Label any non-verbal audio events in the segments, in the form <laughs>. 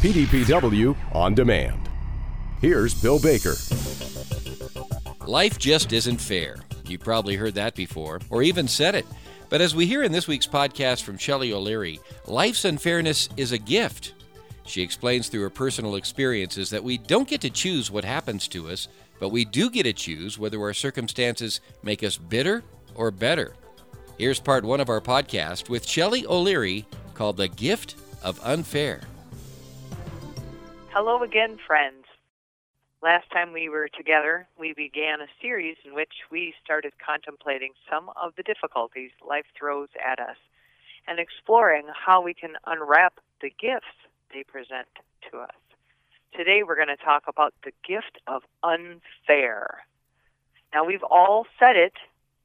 PDPW on demand. Here's Bill Baker. Life just isn't fair. You've probably heard that before, or even said it. But as we hear in this week's podcast from Shelley O'Leary, life's unfairness is a gift. She explains through her personal experiences that we don't get to choose what happens to us, but we do get to choose whether our circumstances make us bitter or better. Here's part one of our podcast with Shelley O'Leary called The Gift of Unfair. Hello again, friends. Last time we were together, we began a series in which we started contemplating some of the difficulties life throws at us and exploring how we can unwrap the gifts they present to us. Today we're going to talk about the gift of unfair. Now we've all said it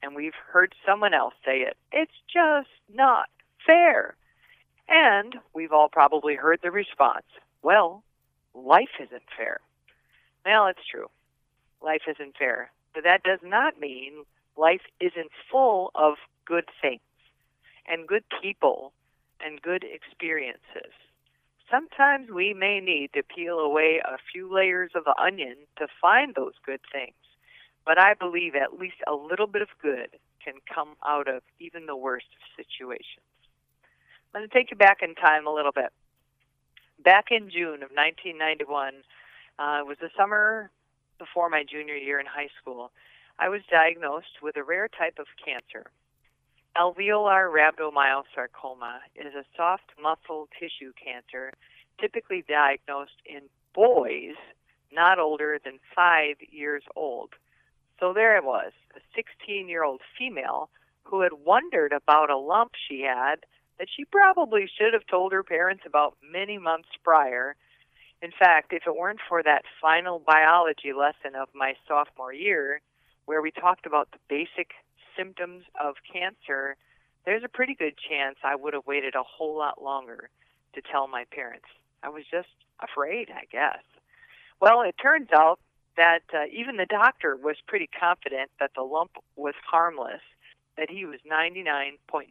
and we've heard someone else say it. It's just not fair. And we've all probably heard the response. Well, life isn't fair. Well, it's true. Life isn't fair. But that does not mean life isn't full of good things and good people and good experiences sometimes we may need to peel away a few layers of the onion to find those good things. But I believe at least a little bit of good can come out of even the worst of situations. I'm going to take you back in time a little bit. Back in June of 1991, uh, it was the summer before my junior year in high school. I was diagnosed with a rare type of cancer. Alveolar rhabdomyosarcoma is a soft muscle tissue cancer typically diagnosed in boys not older than five years old. So there I was, a 16 year old female who had wondered about a lump she had that she probably should have told her parents about many months prior. In fact, if it weren't for that final biology lesson of my sophomore year, where we talked about the basic symptoms of cancer, there's a pretty good chance I would have waited a whole lot longer to tell my parents. I was just afraid, I guess. Well, it turns out that uh, even the doctor was pretty confident that the lump was harmless, that he was 99.9%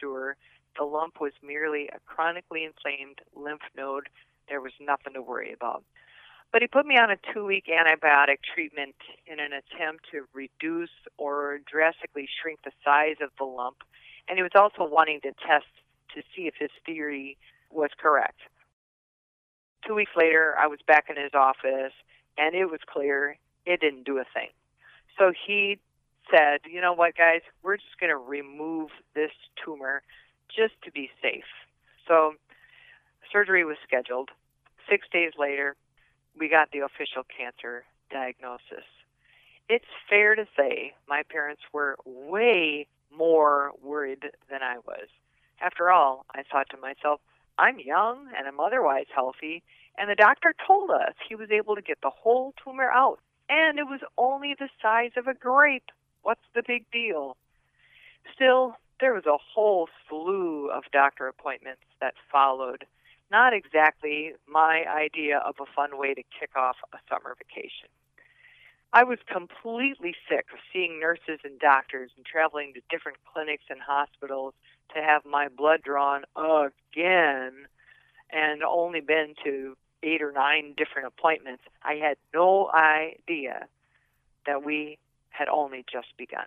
sure the lump was merely a chronically inflamed lymph node. There was nothing to worry about. But he put me on a two week antibiotic treatment in an attempt to reduce or drastically shrink the size of the lump. And he was also wanting to test to see if his theory was correct. Two weeks later, I was back in his office, and it was clear it didn't do a thing. So he said, You know what, guys, we're just going to remove this tumor just to be safe. So surgery was scheduled. Six days later, we got the official cancer diagnosis. It's fair to say my parents were way more worried than I was. After all, I thought to myself, I'm young and I'm otherwise healthy, and the doctor told us he was able to get the whole tumor out, and it was only the size of a grape. What's the big deal? Still, there was a whole slew of doctor appointments that followed not exactly my idea of a fun way to kick off a summer vacation. I was completely sick of seeing nurses and doctors and traveling to different clinics and hospitals to have my blood drawn again and only been to eight or nine different appointments. I had no idea that we had only just begun.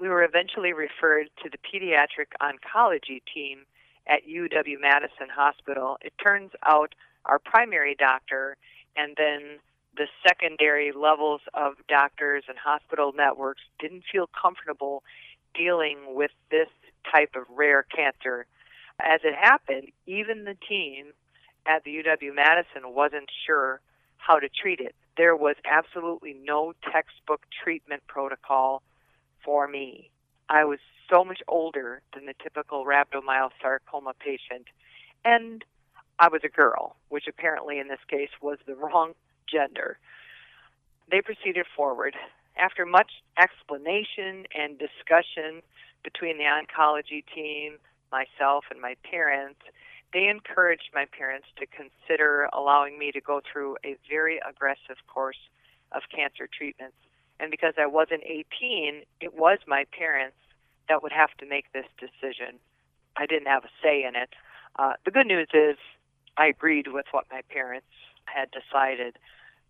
We were eventually referred to the pediatric oncology team at UW Madison Hospital. It turns out our primary doctor and then the secondary levels of doctors and hospital networks didn't feel comfortable dealing with this type of rare cancer. As it happened, even the team at the UW Madison wasn't sure how to treat it. There was absolutely no textbook treatment protocol for me. I was so much older than the typical rhabdomyosarcoma patient, and I was a girl, which apparently in this case was the <laughs> wrong gender. They proceeded forward. After much explanation and discussion between the oncology team, myself, and my parents, they encouraged my parents to consider allowing me to go through a very aggressive course of cancer treatments. And because I wasn't 18, it was my parents that would have to make this decision. I didn't have a say in it. Uh, the good news is I agreed with what my parents had decided.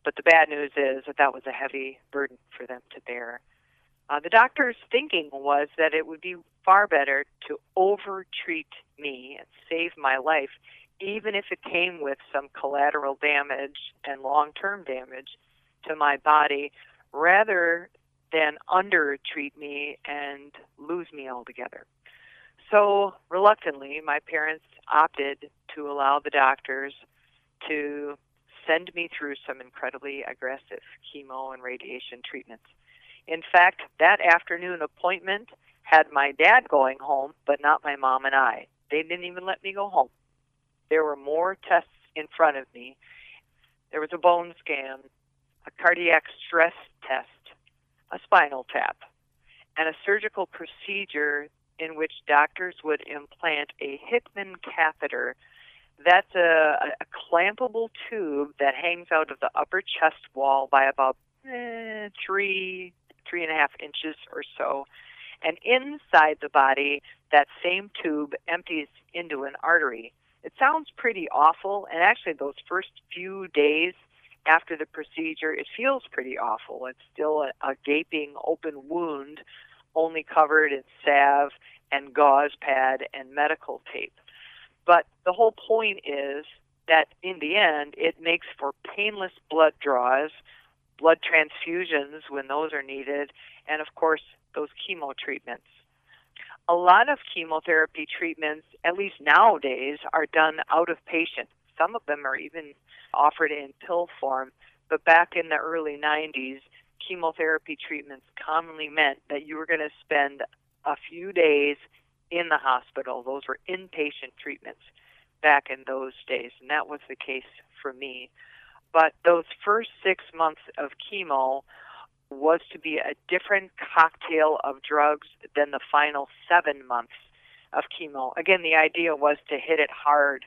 But the bad news is that that was a heavy burden for them to bear. Uh, the doctor's thinking was that it would be far better to overtreat me and save my life, even if it came with some collateral damage and long term damage to my body, rather than undertreat me and lose me altogether. So, reluctantly, my parents opted to allow the doctors to send me through some incredibly aggressive chemo and radiation treatments. In fact, that afternoon appointment had my dad going home, but not my mom and I. They didn't even let me go home. There were more tests in front of me. There was a bone scan, a cardiac stress test, a spinal tap, and a surgical procedure in which doctors would implant a Hickman catheter. That's a, a clampable tube that hangs out of the upper chest wall by about eh, three, three and a half inches or so. And inside the body, that same tube empties into an artery. It sounds pretty awful, and actually, those first few days after the procedure, it feels pretty awful. It's still a, a gaping open wound, only covered in salve and gauze pad and medical tape. But the whole point is that in the end, it makes for painless blood draws, blood transfusions when those are needed, and of course, those chemo treatments. A lot of chemotherapy treatments, at least nowadays, are done out of patient. Some of them are even offered in pill form. But back in the early 90s, chemotherapy treatments commonly meant that you were going to spend a few days in the hospital. Those were inpatient treatments back in those days, and that was the case for me. But those first six months of chemo was to be a different cocktail of drugs than the final seven months of chemo. Again, the idea was to hit it hard,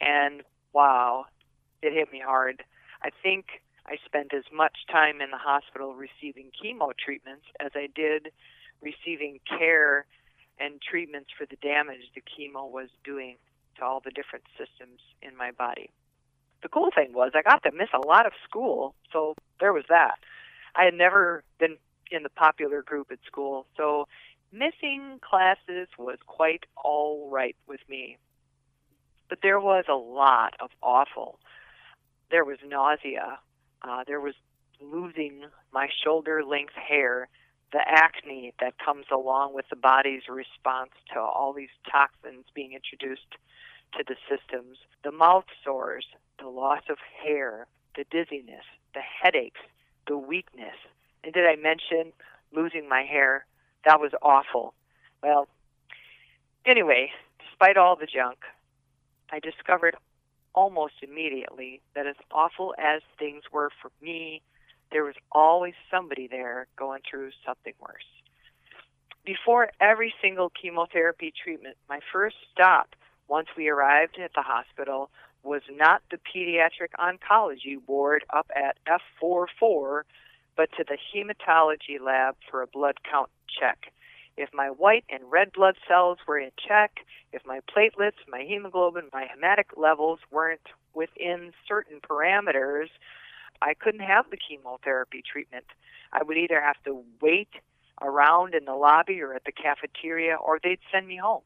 and wow, it hit me hard. I think I spent as much time in the hospital receiving chemo treatments as I did receiving care and treatments for the damage the chemo was doing to all the different systems in my body. The cool thing was I got to miss a lot of school, so there was that. I had never been in the popular group at school, so missing classes was quite all right with me. But there was a lot of awful. There was nausea. Uh, there was losing my shoulder length hair the acne that comes along with the body's response to all these toxins being introduced to the systems, the mouth sores, the loss of hair, the dizziness, the headaches, the weakness. And did I mention losing my hair? That was awful. Well, anyway, despite all the junk, I discovered almost immediately that as awful as things were for me there was always somebody there going through something worse. Before every single chemotherapy treatment, my first stop once we arrived at the hospital was not the pediatric oncology ward up at F44, but to the hematology lab for a blood count check. If my white and red blood cells were in check, if my platelets, my hemoglobin, my hematocrit levels weren't within certain parameters, I couldn't have the chemotherapy treatment. I would either have to wait around in the lobby or at the cafeteria, or they'd send me home.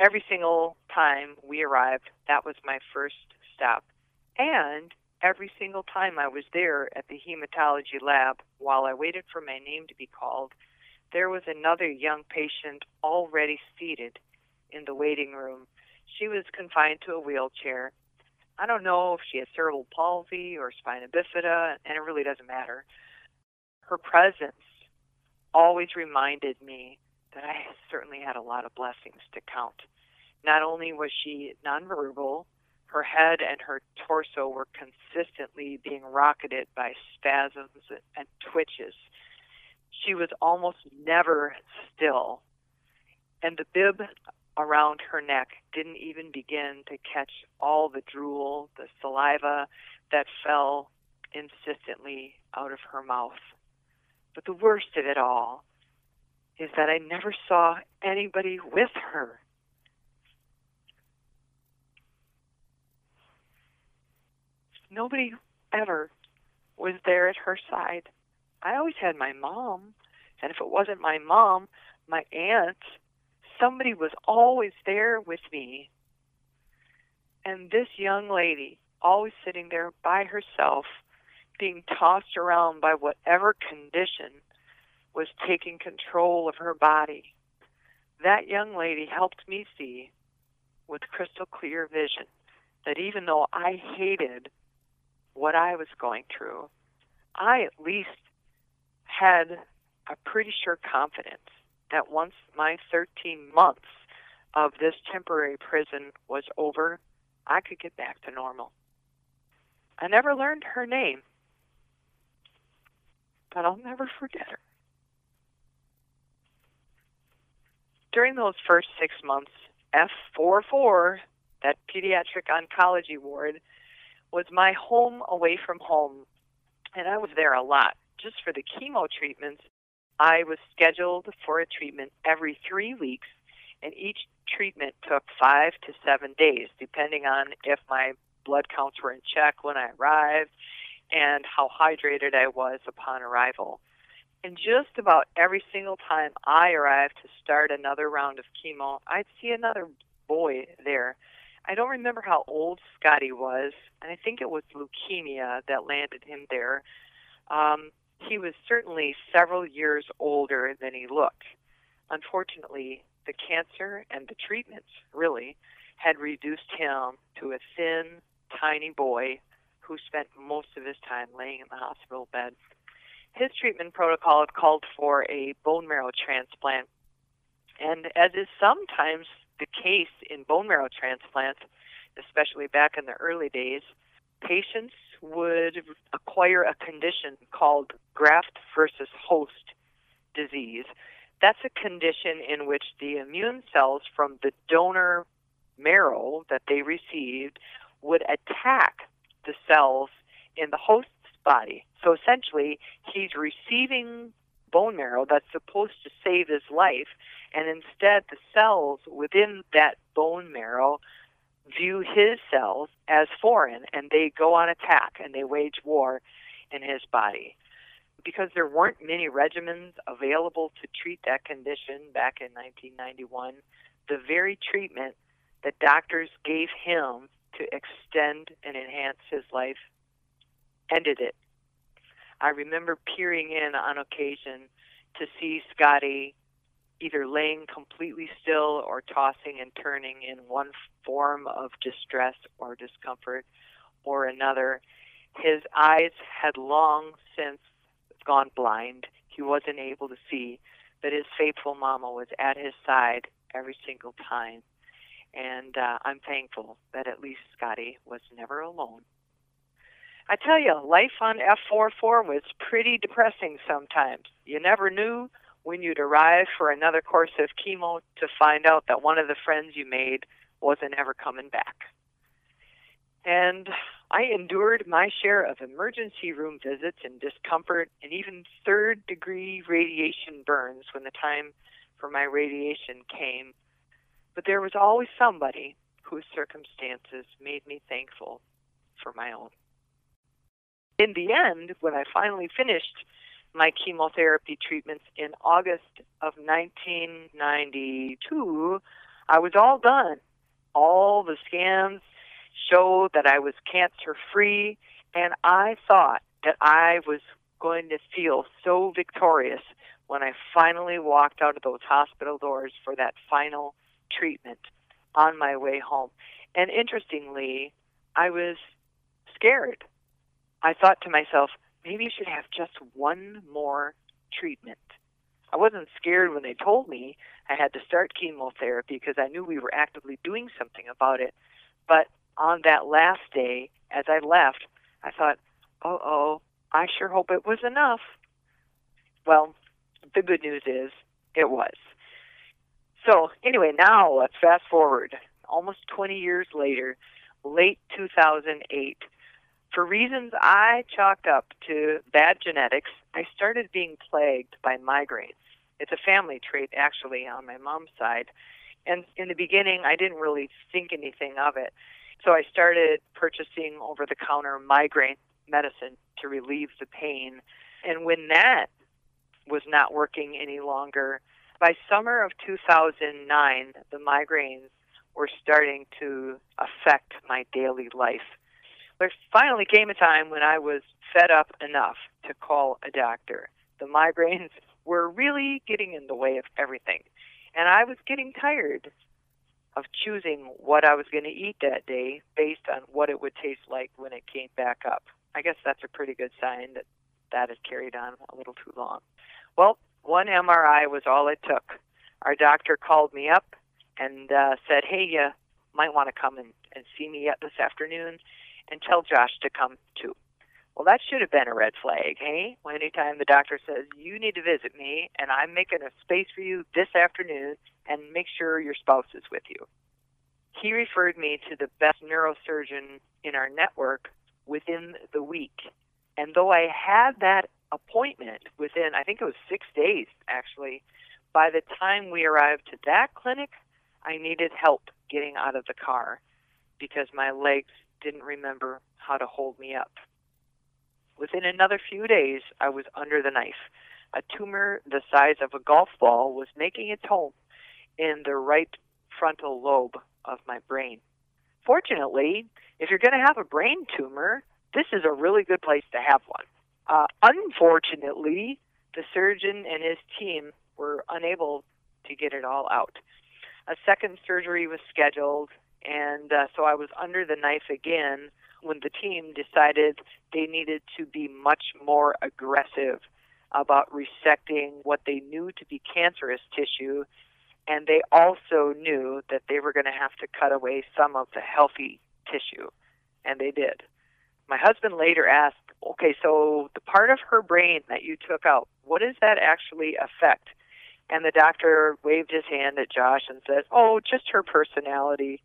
Every single time we arrived, that was my first stop. And every single time I was there at the hematology lab, while I waited for my name to be called, there was another young patient already seated in the waiting room. She was confined to a wheelchair, I don't know if she has cerebral palsy or spina bifida, and it really doesn't matter. Her presence always reminded me that I certainly had a lot of blessings to count. Not only was she nonverbal, her head and her torso were consistently being rocketed by spasms and twitches. She was almost never still. And the bib around her neck didn't even begin to catch all the drool, the saliva that fell insistently out of her mouth. But the worst of it all is that I never saw anybody with her. nobody ever was there at her side. I always had my mom, and if it wasn't my mom, my aunt, somebody was always there with me. And this young lady, always sitting there by herself, being tossed around by whatever condition was taking control of her body. That young lady helped me see with crystal clear vision that even though I hated what I was going through, I at least had a pretty sure confidence that once my 13 months of this temporary prison was over, I could get back to normal. I never learned her name, but I'll never forget her. During those first six months, F44, that pediatric oncology ward, was my home away from home, and I was there a lot. Just for the chemo treatments, I was scheduled for a treatment every three weeks, and each treatment took five to seven days, depending on if my blood counts were in check when I arrived and how hydrated I was upon arrival. And just about every single time I arrived to start another round of chemo, I'd see another boy there. I don't remember how old Scotty was, and I think it was leukemia that landed him there. Um, he was certainly several years older than he looked. Unfortunately, the cancer and the treatments really had reduced him to a thin, tiny boy who spent most of his time laying in the hospital bed. His treatment protocol had called for a bone marrow transplant. And as is sometimes the case in bone marrow transplants, especially back in the early days, patients would acquire a condition called graft versus host disease. That's a condition in which the immune cells from the donor marrow that they received would attack the cells in the host's body. So essentially, he's receiving bone marrow that's supposed to save his life, and instead, the cells within that bone marrow view his cells as foreign and they go on attack and they wage war in his body. Because there weren't many regimens available to treat that condition back in 1991, the very treatment that doctors gave him to extend and enhance his life ended it. I remember peering in on occasion to see Scotty either laying completely still or tossing and turning in one form of distress or discomfort or another. His eyes had long since gone blind. He wasn't able to see, but his faithful mama was at his side every single time. And uh, I'm thankful that at least Scotty was never alone. I tell you, life on F44 was pretty depressing sometimes. You never knew when you'd arrive for another course of chemo to find out that one of the friends you made wasn't ever coming back. And I endured my share of emergency room visits and discomfort and even third degree radiation burns when the time for my radiation came. But there was always somebody whose circumstances made me thankful for my own. In the end, when I finally finished my chemotherapy treatments in August of 1992, I was all done. All the scans showed that I was cancer free, and I thought that I was going to feel so victorious when I finally walked out of those hospital doors for that final treatment on my way home. And interestingly, I was scared. I thought to myself, maybe you should have just one more treatment. I wasn't scared when they told me I had to start chemotherapy because I knew we were actively doing something about it. But on that last day, as I left, I thought, oh, oh, I sure hope it was enough. Well, the good news is it was. So, anyway, now let's fast forward almost 20 years later, late 2008. For reasons I chalked up to bad genetics, I started being plagued by migraines. It's a family trait, actually, on my mom's side. And in the beginning, I didn't really think anything of it. So I started purchasing over the counter migraine medicine to relieve the pain. And when that was not working any longer, by summer of 2009, the migraines were starting to affect my daily life. There finally came a time when I was fed up enough to call a doctor. The migraines <laughs> were really getting in the way of everything. And I was getting tired of choosing what I was going to eat that day based on what it would taste like when it came back up. I guess that's a pretty good sign that that has carried on a little too long. Well, one MRI was all it took. Our doctor called me up and uh, said, "Hey, you might want to come and, and see me yet this afternoon, and tell Josh to come too." Well, that should have been a red flag, hey? Well, anytime the doctor says you need to visit me, and I'm making a space for you this afternoon, and make sure your spouse is with you. He referred me to the best neurosurgeon in our network within the week. And though I had that appointment within, I think it was six days actually, by the time we arrived to that clinic, I needed help getting out of the car because my legs didn't remember how to hold me up. Within another few days, I was under the knife. A tumor the size of a golf ball was making its home in the right frontal lobe of my brain. Fortunately, if you're going to have a brain tumor, this is a really good place to have one. Uh, unfortunately, the surgeon and his team were unable to get it all out. A second surgery was scheduled, and uh, so I was under the knife again when the team decided they needed to be much more aggressive about resecting what they knew to be cancerous tissue, and they also knew that they were going to have to cut away some of the healthy tissue, and they did. My husband later asked, okay, so the part of her brain that you took out, what does that actually affect? And the doctor waved his hand at Josh and said, oh, just her personality.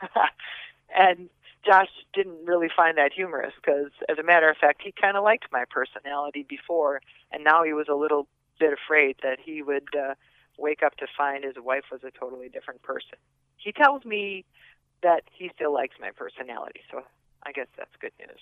<laughs> and Josh didn't really find that humorous because, as a matter of fact, he kind of liked my personality before, and now he was a little bit afraid that he would uh, wake up to find his wife was a totally different person. He tells me that he still likes my personality, so I guess that's good news.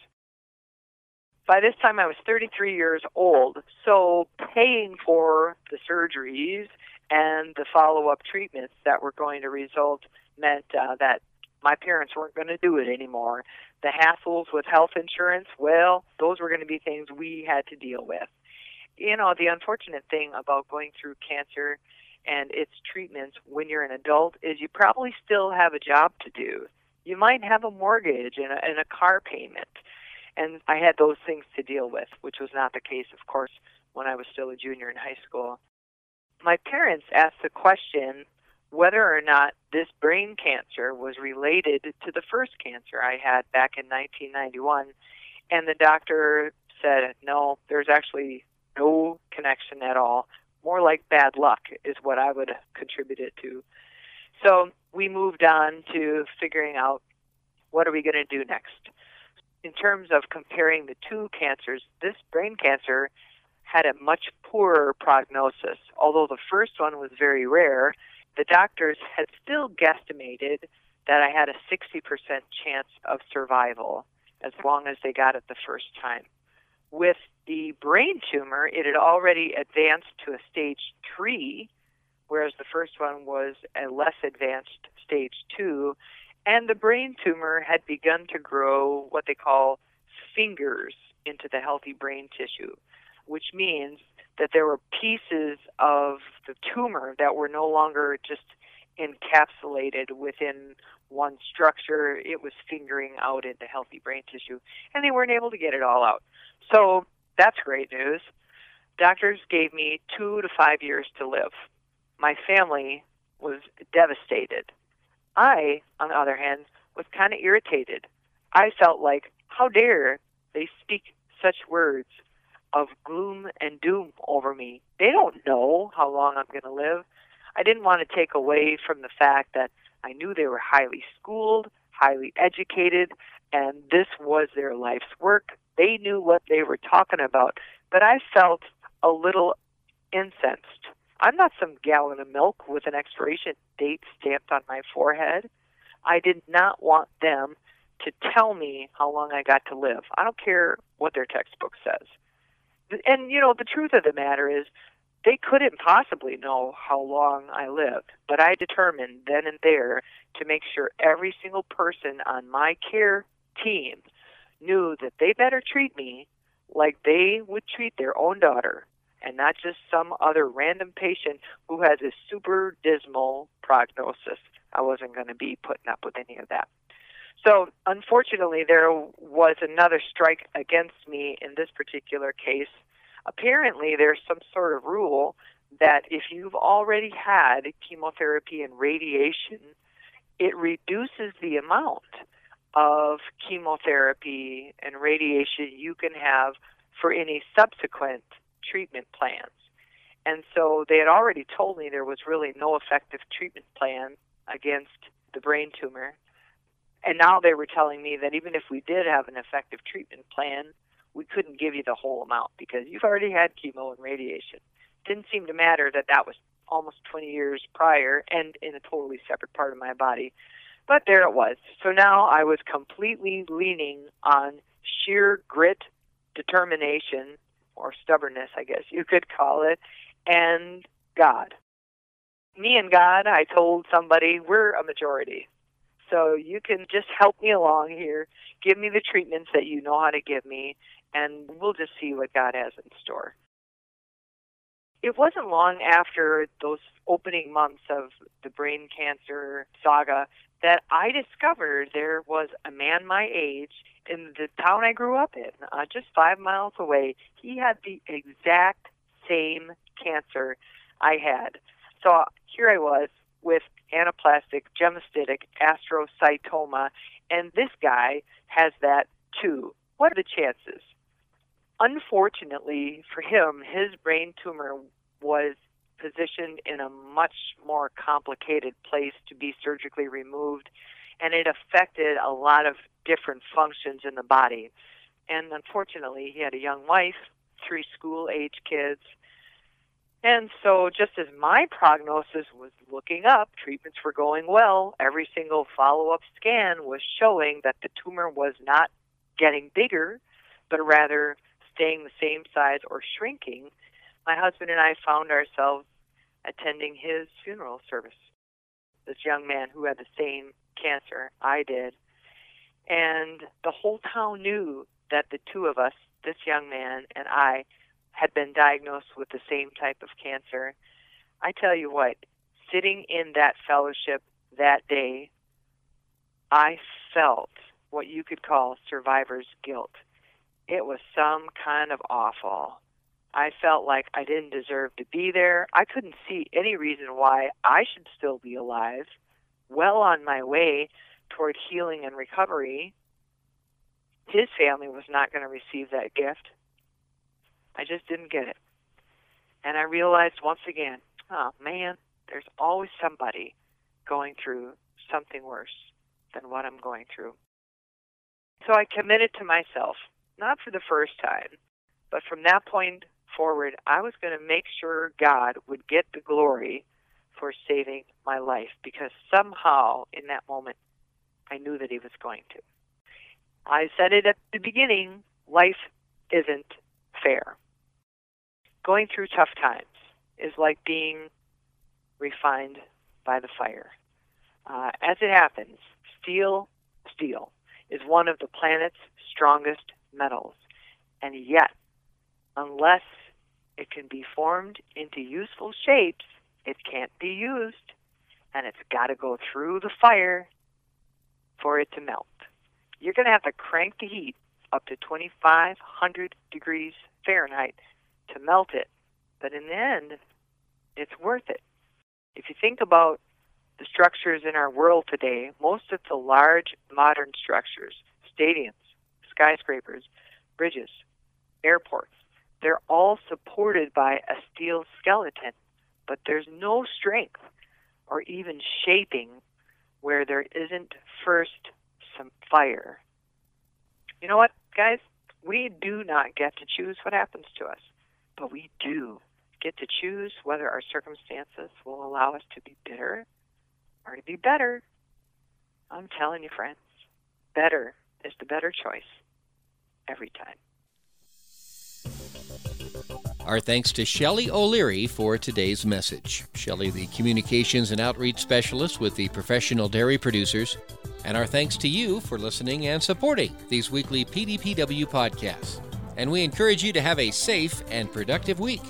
By this time, I was 33 years old, so paying for the surgeries and the follow up treatments that were going to result meant uh, that my parents weren't going to do it anymore. The hassles with health insurance, well, those were going to be things we had to deal with. You know, the unfortunate thing about going through cancer and its treatments when you're an adult is you probably still have a job to do. You might have a mortgage and a, and a car payment. And I had those things to deal with, which was not the case, of course, when I was still a junior in high school. My parents asked the question whether or not this brain cancer was related to the first cancer I had back in 1991. And the doctor said, no, there's actually no connection at all. More like bad luck is what I would contribute it to. So we moved on to figuring out what are we going to do next. In terms of comparing the two cancers, this brain cancer had a much poorer prognosis. Although the first one was very rare, the doctors had still guesstimated that I had a 60% chance of survival as long as they got it the first time. With the brain tumor, it had already advanced to a stage three, whereas the first one was a less advanced stage two, and the brain tumor had begun to grow what they call fingers into the healthy brain tissue, which means that there were pieces of the tumor that were no longer just encapsulated within one structure. It was fingering out into healthy brain tissue, and they weren't able to get it all out. So that's great news. Doctors gave me two to five years to live. My family was devastated. I, on the other hand, was kind of irritated. I felt like, how dare they speak such words of gloom and doom over me. They don't know how long I'm going to live. I didn't want to take away from the fact that I knew they were highly schooled, highly educated, and this was their life's work. They knew what they were talking about, but I felt a little incensed. I'm not some gallon of milk with an expiration date stamped on my forehead. I did not want them to tell me how long I got to live. I don't care what their textbook says. And, you know, the truth of the matter is, they couldn't possibly know how long I lived, but I determined then and there to make sure every single person on my care team knew that they better treat me like they would treat their own daughter and not just some other random patient who has a super dismal prognosis. I wasn't going to be putting up with any of that. So, unfortunately, there was another strike against me in this particular case. Apparently, there's some sort of rule that if you've already had chemotherapy and radiation, it reduces the amount of chemotherapy and radiation you can have for any subsequent treatment plans. And so they had already told me there was really no effective treatment plan against the brain tumor. And now they were telling me that even if we did have an effective treatment plan, we couldn't give you the whole amount because you've already had chemo and radiation. Didn't seem to matter that that was almost 20 years prior and in a totally separate part of my body. But there it was. So now I was completely leaning on sheer grit, determination, or stubbornness, I guess you could call it, and God. Me and God, I told somebody, we're a majority. So you can just help me along here, give me the treatments that you know how to give me, and we'll just see what God has in store. It wasn't long after those opening months of the brain cancer saga that I discovered there was a man my age in the town I grew up in, uh, just five miles away. He had the exact same cancer I had. So here I was with anaplastic gemistocytic astrocytoma, and this guy has that too. What are the chances? Unfortunately for him, his brain tumor was positioned in a much more complicated place to be surgically removed, and it affected a lot of different functions in the body. And unfortunately, he had a young wife, three school age kids. And so, just as my prognosis was looking up, treatments were going well, every single follow up scan was showing that the tumor was not getting bigger, but rather staying the same size or shrinking my husband and I found ourselves attending his funeral service. This young man who had the same cancer I did. And the whole town knew that the two of us, this young man and I, had been diagnosed with the same type of cancer. I tell you what, sitting in that fellowship that day, I felt what you could call survivor's guilt. It was some kind of awful. I felt like I didn't deserve to be there. I couldn't see any reason why I should still be alive, well on my way toward healing and recovery. His family was not going to receive that gift. I just didn't get it. And I realized once again, oh man, there's always somebody going through something worse than what I'm going through. So I committed to myself, not for the first time, but from that point forward, I was going to make sure God would get the glory for saving my life because somehow in that moment I knew that He was going to. I said it at the beginning life isn't fair. Going through tough times is like being refined by the fire. Uh, as it happens, steel, steel is one of the planet's strongest metals, and yet, unless it can be formed into useful shapes. It can't be used, and it's got to go through the fire for it to melt. You're going to have to crank the heat up to 2,500 degrees Fahrenheit to melt it, but in the end, it's worth it. If you think about the structures in our world today, most of the large modern structures, stadiums, skyscrapers, bridges, airports, they're all supported by a steel skeleton, but there's no strength or even shaping where there isn't first some fire. You know what, guys? We do not get to choose what happens to us, but we do get to choose whether our circumstances will allow us to be bitter or to be better. I'm telling you, friends, better is the better choice every time. Our thanks to Shelley O'Leary for today's message. Shelley, the Communications and Outreach Specialist with the Professional Dairy Producers. And our thanks to you for listening and supporting these weekly PDPW podcasts. And we encourage you to have a safe and productive week.